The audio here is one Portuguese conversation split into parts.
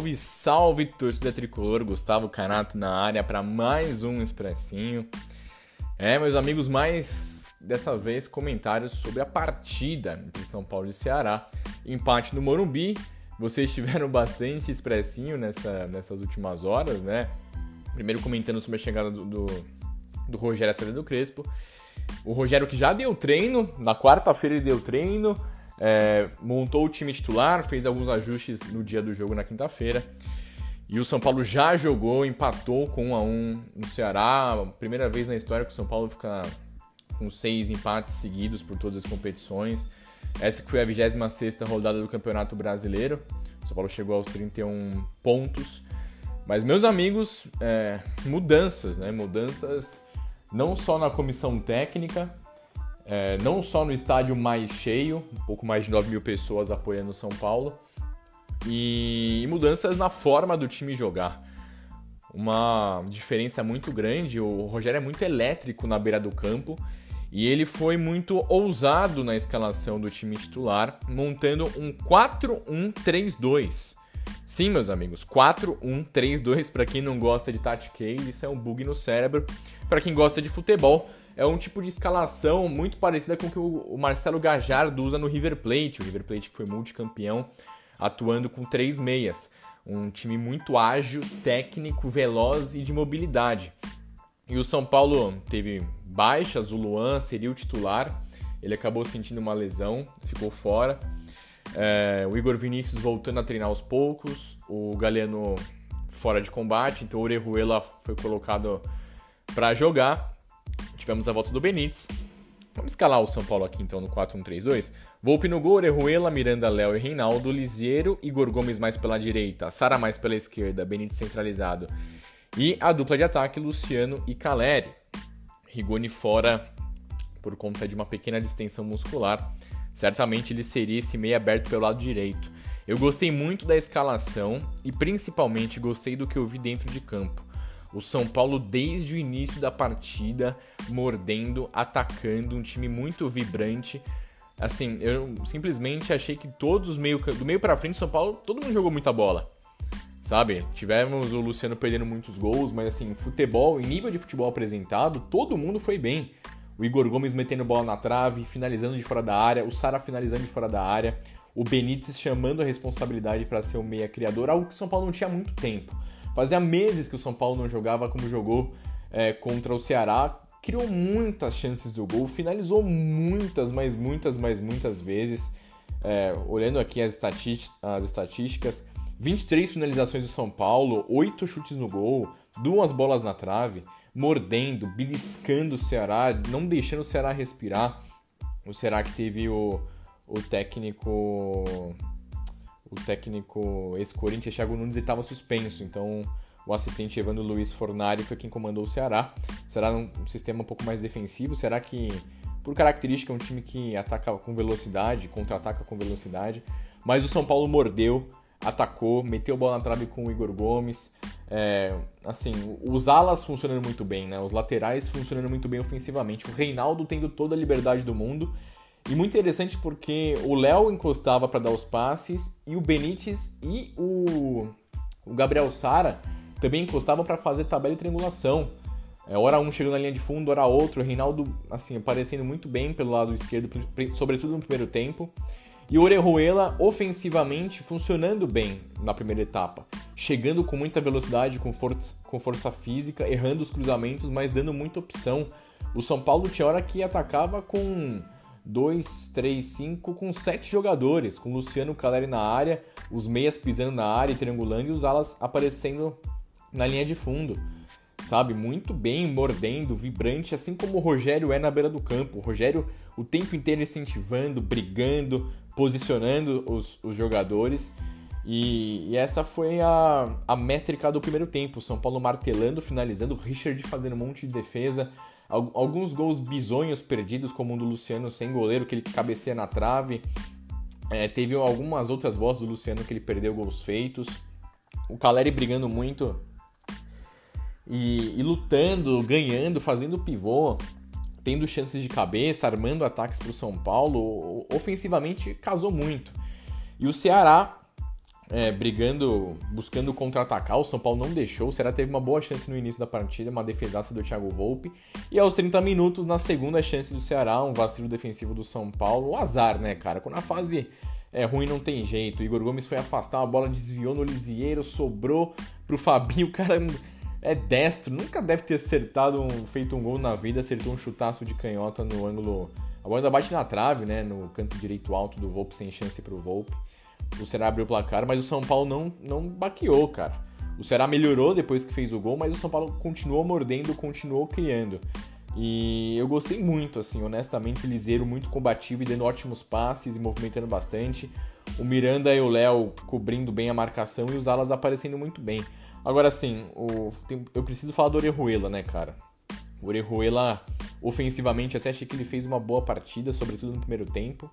Salve, salve, torcida tricolor! Gustavo Canato na área para mais um Expressinho. É, meus amigos, mais dessa vez comentários sobre a partida entre São Paulo e Ceará. Empate no Morumbi. Vocês tiveram bastante expressinho nessa, nessas últimas horas, né? Primeiro comentando sobre a chegada do, do, do Rogério Acevedo Crespo. O Rogério que já deu treino, na quarta-feira ele deu treino, é, montou o time titular, fez alguns ajustes no dia do jogo na quinta-feira. E o São Paulo já jogou, empatou com 1 a 1 no Ceará. Primeira vez na história que o São Paulo fica com seis empates seguidos por todas as competições. Essa que foi a 26 rodada do Campeonato Brasileiro. O São Paulo chegou aos 31 pontos. Mas, meus amigos, é, mudanças, né? Mudanças não só na comissão técnica, é, não só no estádio mais cheio, um pouco mais de 9 mil pessoas apoiando o São Paulo, e, mudanças na forma do time jogar. Uma diferença muito grande, o Rogério é muito elétrico na beira do campo e ele foi muito ousado na escalação do time titular, montando um 4-1-3-2. Sim, meus amigos, 4-1-3-2 para quem não gosta de tactics, isso é um bug no cérebro. Para quem gosta de futebol, é um tipo de escalação muito parecida com o que o Marcelo Gajardo usa no River Plate. O River Plate que foi multicampeão, atuando com três meias. Um time muito ágil, técnico, veloz e de mobilidade. E o São Paulo teve baixas, o Luan seria o titular. Ele acabou sentindo uma lesão, ficou fora. É, o Igor Vinícius voltando a treinar aos poucos. O Galeno fora de combate, então o Orejuela foi colocado para jogar. Tivemos a volta do Benítez. Vamos escalar o São Paulo aqui então no 4-1-3-2. Volpe no gol, Orejuela, Miranda, Léo e Reinaldo, Lisieiro, Igor Gomes mais pela direita, Sara mais pela esquerda, Benítez centralizado. E a dupla de ataque, Luciano e Caleri. Rigoni fora por conta de uma pequena distensão muscular. Certamente ele seria esse meio aberto pelo lado direito. Eu gostei muito da escalação e principalmente gostei do que eu vi dentro de campo. O São Paulo, desde o início da partida, mordendo, atacando, um time muito vibrante. Assim, eu simplesmente achei que todos meio do meio para frente, São Paulo, todo mundo jogou muita bola. Sabe? Tivemos o Luciano perdendo muitos gols, mas assim, futebol, em nível de futebol apresentado, todo mundo foi bem. O Igor Gomes metendo bola na trave, finalizando de fora da área, o Sara finalizando de fora da área, o Benítez chamando a responsabilidade para ser o meia criador, algo que o São Paulo não tinha muito tempo. Fazia meses que o São Paulo não jogava como jogou é, contra o Ceará. Criou muitas chances do gol, finalizou muitas, mas muitas, mas muitas vezes. É, olhando aqui as, as estatísticas, 23 finalizações do São Paulo, 8 chutes no gol, duas bolas na trave, mordendo, beliscando o Ceará, não deixando o Ceará respirar. O Ceará que teve o, o técnico o técnico ex-Corinthians, Thiago Nunes, estava suspenso, então o assistente Evandro Luiz Fornari foi quem comandou o Ceará. Será um sistema um pouco mais defensivo? Será que, por característica, é um time que ataca com velocidade, contra-ataca com velocidade? Mas o São Paulo mordeu, atacou, meteu bola na trave com o Igor Gomes. É, assim, os alas funcionando muito bem, né? Os laterais funcionando muito bem ofensivamente. O Reinaldo tendo toda a liberdade do mundo e muito interessante porque o Léo encostava para dar os passes e o Benítez e o, o Gabriel Sara também encostavam para fazer tabela e triangulação. É, hora um chegando na linha de fundo, hora outro. O Reinaldo, assim, aparecendo muito bem pelo lado esquerdo, sobretudo no primeiro tempo. E o Orejuela, ofensivamente, funcionando bem na primeira etapa. Chegando com muita velocidade, com força, com força física, errando os cruzamentos, mas dando muita opção. O São Paulo tinha hora que atacava com 2, 3, 5 com 7 jogadores, com Luciano Caleri na área, os meias pisando na área e triangulando e os alas aparecendo na linha de fundo, sabe? Muito bem, mordendo, vibrante, assim como o Rogério é na beira do campo. O Rogério o tempo inteiro incentivando, brigando, posicionando os, os jogadores. E, e, essa foi a, a métrica do primeiro tempo. São Paulo martelando, finalizando, Richard fazendo um monte de defesa. Alguns gols bizonhos perdidos, como um do Luciano sem goleiro, que ele cabeceia na trave. É, teve algumas outras bolas do Luciano que ele perdeu gols feitos. O Caleri brigando muito e, e lutando, ganhando, fazendo pivô, tendo chances de cabeça, armando ataques para o São Paulo. Ofensivamente casou muito. E o Ceará é, brigando, buscando contra-atacar. O São Paulo não deixou. O Ceará teve uma boa chance no início da partida, uma defesaça do Thiago Volpe. E aos 30 minutos, na segunda chance do Ceará, um vacilo defensivo do São Paulo. O azar, né, cara? Quando a fase é ruim, não tem jeito. O Igor Gomes foi afastar, a bola desviou no Lisieiro, sobrou pro Fabinho. O cara é destro, nunca deve ter acertado, um, feito um gol na vida, acertou um chutaço de canhota no ângulo. A bola ainda bate na trave, né? No canto direito alto do Volpe, sem chance pro Volpe o Ceará abriu o placar, mas o São Paulo não, não baqueou, cara. O Ceará melhorou depois que fez o gol, mas o São Paulo continuou mordendo, continuou criando. E eu gostei muito, assim, honestamente, o Liseiro muito combativo e dando ótimos passes e movimentando bastante. O Miranda e o Léo cobrindo bem a marcação e os alas aparecendo muito bem. Agora, assim, o, eu preciso falar do Orejuela, né, cara? O Orejuela, ofensivamente, até achei que ele fez uma boa partida, sobretudo no primeiro tempo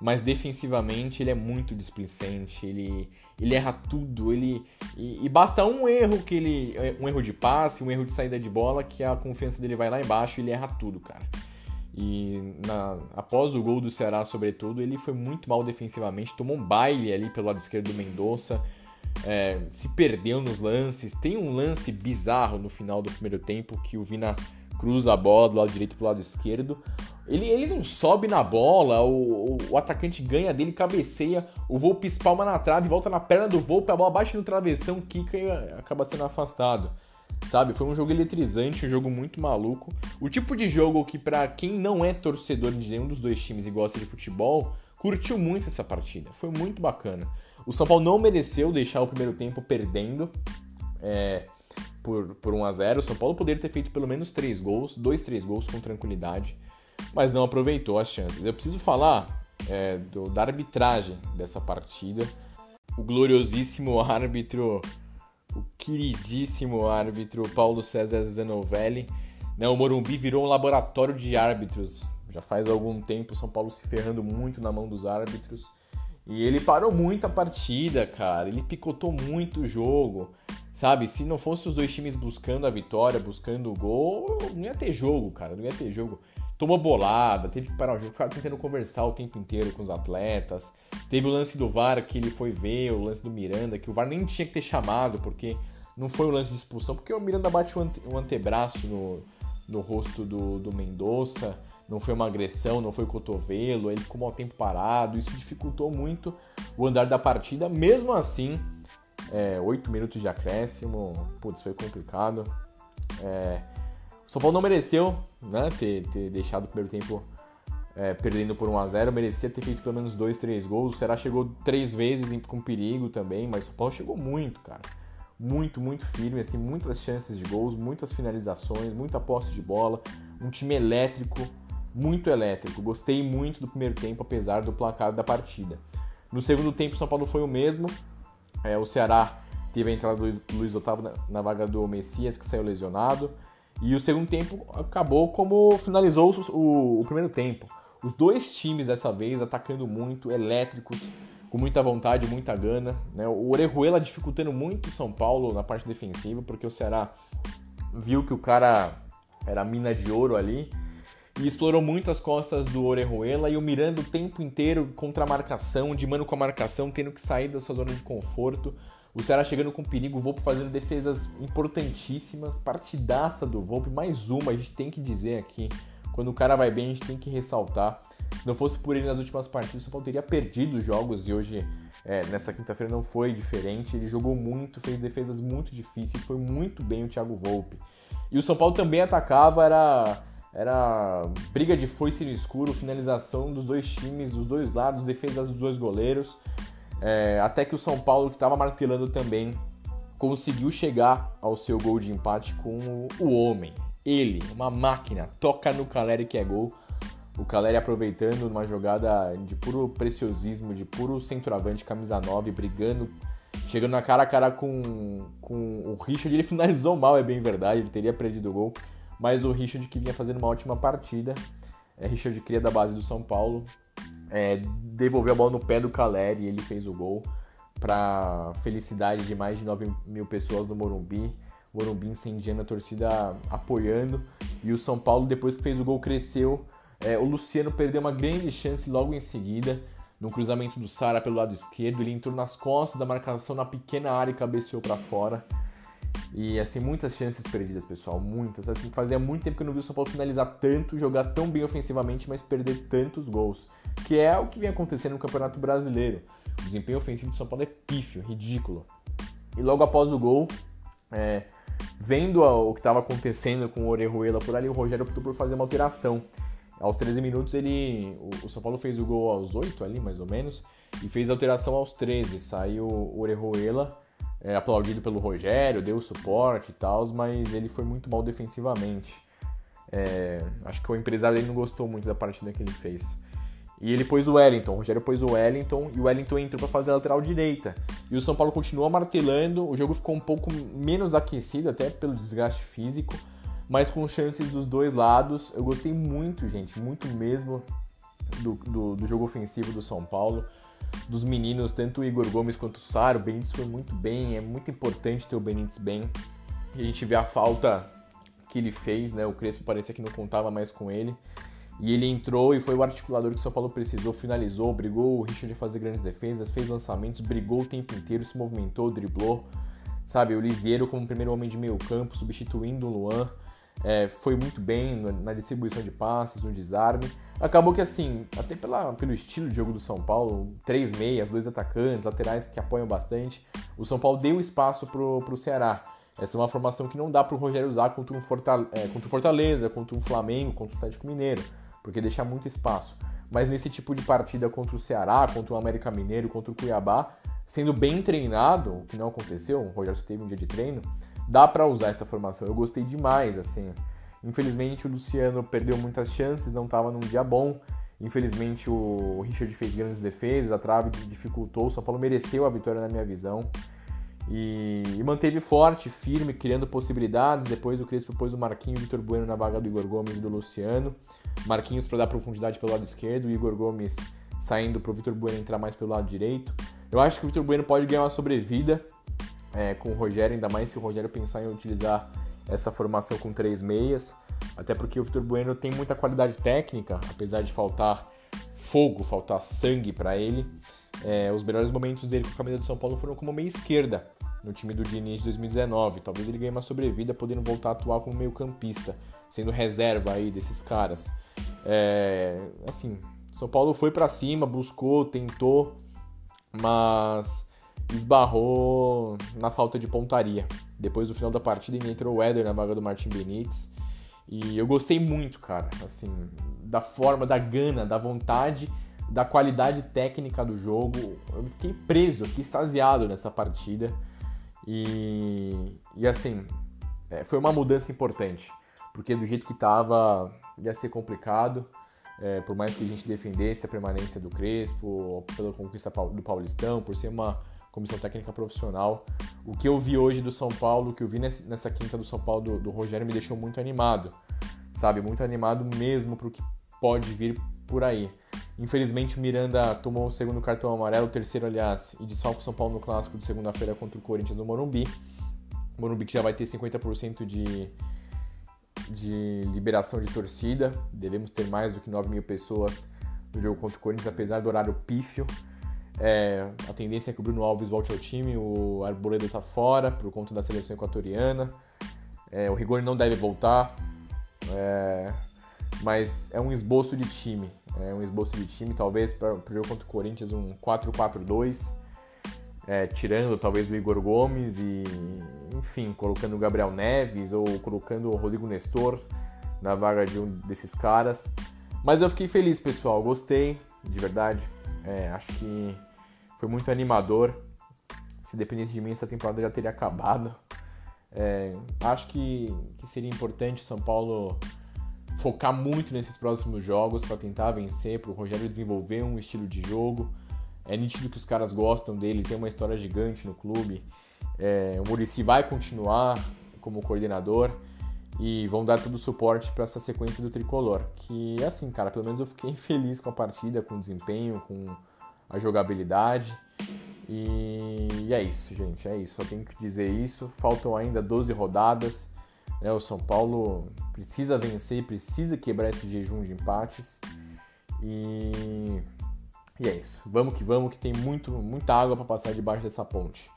mas defensivamente ele é muito displicente, ele, ele erra tudo, ele e, e, basta um erro que ele um erro de passe, um erro de saída de bola que a confiança dele vai lá embaixo, e ele erra tudo, cara. E na, após o gol do Ceará, sobretudo, ele foi muito mal defensivamente, tomou um baile ali pelo lado esquerdo do Mendonça, é, se perdeu nos lances. Tem um lance bizarro no final do primeiro tempo que o Vina cruza a bola do lado direito pro lado esquerdo. Ele, ele não sobe na bola, o, o, atacante ganha dele, cabeceia, o Volpe espalma na trave, volta na perna do Volpe, a bola bate no travessão, quica e acaba sendo afastado. Sabe? Foi um jogo eletrizante, um jogo muito maluco. O tipo de jogo que, para quem não é torcedor de nenhum dos dois times e gosta de futebol, curtiu muito essa partida. Foi muito bacana. O São Paulo não mereceu deixar o primeiro tempo perdendo. É, por, por 1 a 0 O São Paulo poderia ter feito pelo menos 3 gols, 2, 3 gols com tranquilidade mas não aproveitou as chances. Eu preciso falar é, do, da arbitragem dessa partida. O gloriosíssimo árbitro, o queridíssimo árbitro Paulo César Zanovelli. Né, o Morumbi virou um laboratório de árbitros. Já faz algum tempo São Paulo se ferrando muito na mão dos árbitros. E ele parou muito a partida, cara. Ele picotou muito o jogo. Sabe, se não fosse os dois times buscando a vitória, buscando o gol, não ia ter jogo, cara. Não ia ter jogo tomou bolada, teve que parar o jogo, ficava tentando conversar o tempo inteiro com os atletas. Teve o lance do VAR que ele foi ver, o lance do Miranda, que o VAR nem tinha que ter chamado, porque não foi o lance de expulsão, porque o Miranda bate o, ante, o antebraço no, no rosto do, do Mendonça, não foi uma agressão, não foi cotovelo, ele ficou mal tempo parado, isso dificultou muito o andar da partida. Mesmo assim, é, 8 minutos de acréscimo, putz, foi complicado. É, o São Paulo não mereceu né, ter, ter deixado o primeiro tempo é, perdendo por 1x0, merecia ter feito pelo menos 2, 3 gols. O Será chegou três vezes com perigo também, mas o São Paulo chegou muito, cara. Muito, muito firme, assim, muitas chances de gols, muitas finalizações, muita posse de bola, um time elétrico, muito elétrico. Gostei muito do primeiro tempo, apesar do placar da partida. No segundo tempo, o São Paulo foi o mesmo. É, o Ceará teve a entrada do Luiz Otávio na, na vaga do Messias, que saiu lesionado. E o segundo tempo acabou como finalizou o, o, primeiro tempo. Os dois times dessa vez atacando muito, elétricos, com muita vontade, muita gana. Né? O Orejuela dificultando muito o São Paulo na parte defensiva, porque o Ceará viu que o cara era mina de ouro ali e explorou muito as costas do Orejuela e o Miranda o tempo inteiro contra a marcação, de mano com a marcação, tendo que sair da sua zona de conforto. O Ceará chegando com perigo, o Volpe fazendo defesas importantíssimas, partidaça do Volpe, mais uma, a gente tem que dizer aqui. Quando o cara vai bem, a gente tem que ressaltar. Se não fosse por ele nas últimas partidas, o São Paulo teria perdido os jogos e hoje, é, nessa quinta-feira, não foi diferente. Ele jogou muito, fez defesas muito difíceis, foi muito bem o Thiago Volpe. E o São Paulo também atacava, era, era briga de foice no escuro, finalização dos dois times, dos dois lados, defesas dos dois goleiros. É, até que o São Paulo, que estava martelando também conseguiu chegar ao seu gol de empate com o homem. Ele, uma máquina, toca no Caleri que é gol. O Caleri aproveitando uma jogada de puro preciosismo, de puro centroavante, camisa 9, brigando, chegando na cara a cara com, com o Richard. Ele finalizou mal, é bem verdade, ele teria perdido o gol. Mas o Richard que vinha fazendo uma ótima partida. É, Richard cria da base do São Paulo. É, devolveu a bola no pé do Caleri e ele fez o gol para felicidade de mais de 9 mil pessoas no Morumbi. Morumbi incendiando a torcida apoiando. E o São Paulo, depois que fez o gol, cresceu. É, o Luciano perdeu uma grande chance logo em seguida. No cruzamento do Sara pelo lado esquerdo, ele entrou nas costas da marcação na pequena área e cabeceou para fora. E assim, muitas chances perdidas, pessoal, muitas. Assim, fazia muito tempo que eu não vi o São Paulo finalizar tanto, jogar tão bem ofensivamente, mas perder tantos gols. Que é o que vem acontecendo no Campeonato Brasileiro. O desempenho ofensivo do São Paulo é pífio, ridículo. E logo após o gol, é, vendo o que estava acontecendo com o Orejuela por ali, o Rogério optou por fazer uma alteração. Aos 13 minutos, ele, o, São Paulo fez o gol aos 8 ali, mais ou menos, e fez a alteração aos 13. Saiu o Orejuela é, aplaudido pelo Rogério, deu suporte e tal, mas ele foi muito mal defensivamente. É, acho que o empresário dele não gostou muito da partida que ele fez. E ele pôs o Wellington, o Rogério pôs o Wellington e o Wellington entrou para fazer a lateral direita. E o São Paulo continuou martelando, o jogo ficou um pouco menos aquecido, até pelo desgaste físico, mas com chances dos dois lados. Eu gostei muito, gente, muito mesmo do, do, do jogo ofensivo do São Paulo dos meninos, tanto o Igor Gomes quanto o Saro. O Benítez foi muito bem, é muito importante ter o Benítez bem. E a gente vê a falta que ele fez, né? O Crespo parecia que não contava mais com ele. E ele entrou e foi o articulador que o São Paulo precisou, finalizou, brigou o Richard fazer grandes defesas, fez lançamentos, brigou o tempo inteiro, se movimentou, driblou. Sabe, o Lisieiro como primeiro homem de meio campo, substituindo o Luan. É, foi muito bem na distribuição de passes, no desarme. Acabou que assim, até pela, pelo estilo de jogo do São Paulo, três meias, dois atacantes, laterais que apoiam bastante, o São Paulo deu espaço pro, pro Ceará. Essa é uma formação que não dá pro Rogério usar contra um Fortaleza, é, contra o Fortaleza, contra um Flamengo, contra o Atlético Mineiro, porque deixa muito espaço. Mas nesse tipo de partida contra o Ceará, contra o América Mineiro, contra o Cuiabá, sendo bem treinado, o que não aconteceu, o Rogério só teve um dia de treino, dá para usar essa formação. Eu gostei demais, assim. Infelizmente o Luciano perdeu muitas chances, não estava num dia bom. Infelizmente o Richard fez grandes defesas, a trave dificultou. O São Paulo mereceu a vitória na minha visão. E, e manteve forte, firme, criando possibilidades. Depois o Crespo pôs o Marquinhos e o Vitor Bueno na vaga do Igor Gomes e do Luciano. Marquinhos para dar profundidade pelo lado esquerdo, o Igor Gomes saindo para o Vitor Bueno entrar mais pelo lado direito. Eu acho que o Vitor Bueno pode ganhar uma sobrevida é, com o Rogério, ainda mais se o Rogério pensar em utilizar essa formação com três meias, até porque o Vitor Bueno tem muita qualidade técnica, apesar de faltar fogo, faltar sangue para ele. É, os melhores momentos dele com a camisa do São Paulo foram como meia esquerda no time do Diniz de 2019. Talvez ele ganhe uma sobrevida podendo voltar a atuar como meio campista, sendo reserva aí desses caras. É, assim, São Paulo foi para cima, buscou, tentou, mas esbarrou na falta de pontaria. Depois do final da partida entrou o Éder na vaga do Martin Benítez. E eu gostei muito, cara, assim, da forma, da gana, da vontade, da qualidade técnica do jogo. Eu fiquei preso, eu fiquei extasiado nessa partida. E, e assim, é, foi uma mudança importante, porque do jeito que tava ia ser complicado. É, por mais que a gente defendesse a permanência do Crespo, pela conquista do Paulistão, por ser uma comissão técnica profissional. O que eu vi hoje do São Paulo, o que eu vi nessa quinta do São Paulo do, do Rogério me deixou muito animado, sabe? Muito animado mesmo para o que pode vir por aí. Infelizmente o Miranda tomou o segundo cartão amarelo, o terceiro, aliás, e desfalca o São Paulo no clássico de segunda-feira contra o Corinthians no Morumbi. Morumbi que já vai ter 50% de, de liberação de torcida. Devemos ter mais do que 9 mil pessoas no jogo contra o Corinthians, apesar do horário pífio. É, a tendência é que o Bruno Alves volte ao time, o Arboleda está fora por conta da seleção equatoriana. É, o Rigoni não deve voltar, é, mas é um esboço de time. É um esboço de time, talvez para o jogo contra o Corinthians, um 4-4-2, é, tirando talvez o Igor Gomes e, enfim, colocando o Gabriel Neves ou colocando o Rodrigo Nestor na vaga de um desses caras. Mas eu fiquei feliz, pessoal, gostei, de verdade. É, acho que foi muito animador. se dependesse de mim, essa temporada já teria acabado. É, acho que, que seria importante o São Paulo focar muito nesses próximos jogos para tentar vencer, para o Rogério desenvolver um estilo de jogo. É nítido que os caras gostam dele, tem uma história gigante no clube. É, o Murici vai continuar como coordenador e vão dar todo o suporte para essa sequência do tricolor. Que assim, cara, pelo menos eu fiquei feliz com a partida, com o desempenho, com a jogabilidade. E, é isso, gente, é isso. Só tenho que dizer isso. Faltam ainda 12 rodadas. Né? O São Paulo precisa vencer, precisa quebrar esse jejum de empates. E, e é isso. Vamos que vamos, que tem muito, muita água para passar debaixo dessa ponte.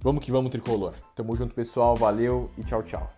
Vamos que vamos, tricolor. Tamo junto, pessoal. Valeu e tchau, tchau.